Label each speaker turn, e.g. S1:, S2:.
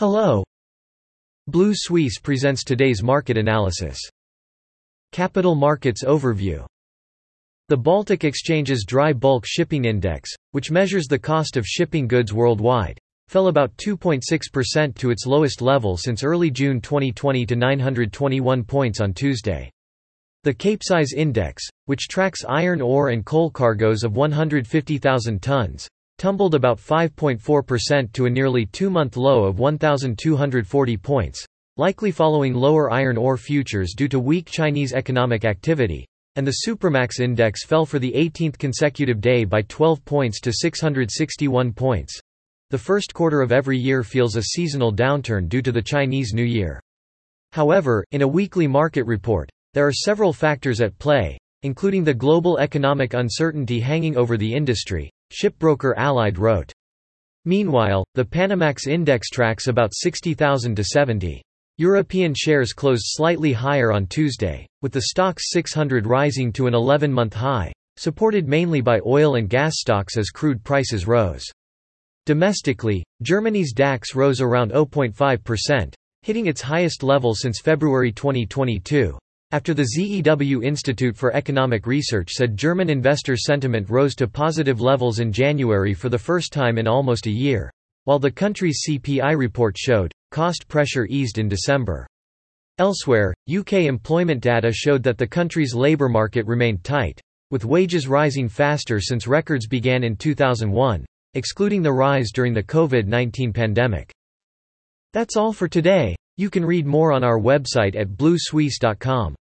S1: Hello. Blue Suisse presents today's market analysis. Capital Markets Overview The Baltic Exchange's Dry Bulk Shipping Index, which measures the cost of shipping goods worldwide, fell about 2.6% to its lowest level since early June 2020 to 921 points on Tuesday. The Capesize Index, which tracks iron ore and coal cargoes of 150,000 tons, tumbled about 5.4% to a nearly two-month low of 1,240 points, likely following lower iron ore futures due to weak Chinese economic activity, and the Supramax index fell for the 18th consecutive day by 12 points to 661 points. The first quarter of every year feels a seasonal downturn due to the Chinese New Year. However, in a weekly market report, there are several factors at play, including the global economic uncertainty hanging over the industry, Shipbroker Allied wrote. Meanwhile, the Panamax index tracks about 60,000 to 70. European shares closed slightly higher on Tuesday, with the STOXX 600 rising to an 11-month high, supported mainly by oil and gas stocks as crude prices rose. Domestically, Germany's DAX rose around 0.5%, hitting its highest level since February 2022. After the ZEW Institute for Economic Research said German investor sentiment rose to positive levels in January for the first time in almost a year, while the country's CPI report showed, cost pressure eased in December. Elsewhere, UK employment data showed that the country's labour market remained tight, with wages rising faster since records began in 2001, excluding the rise during the COVID-19 pandemic. That's all for today. You can read more on our website at bluesuisse.com.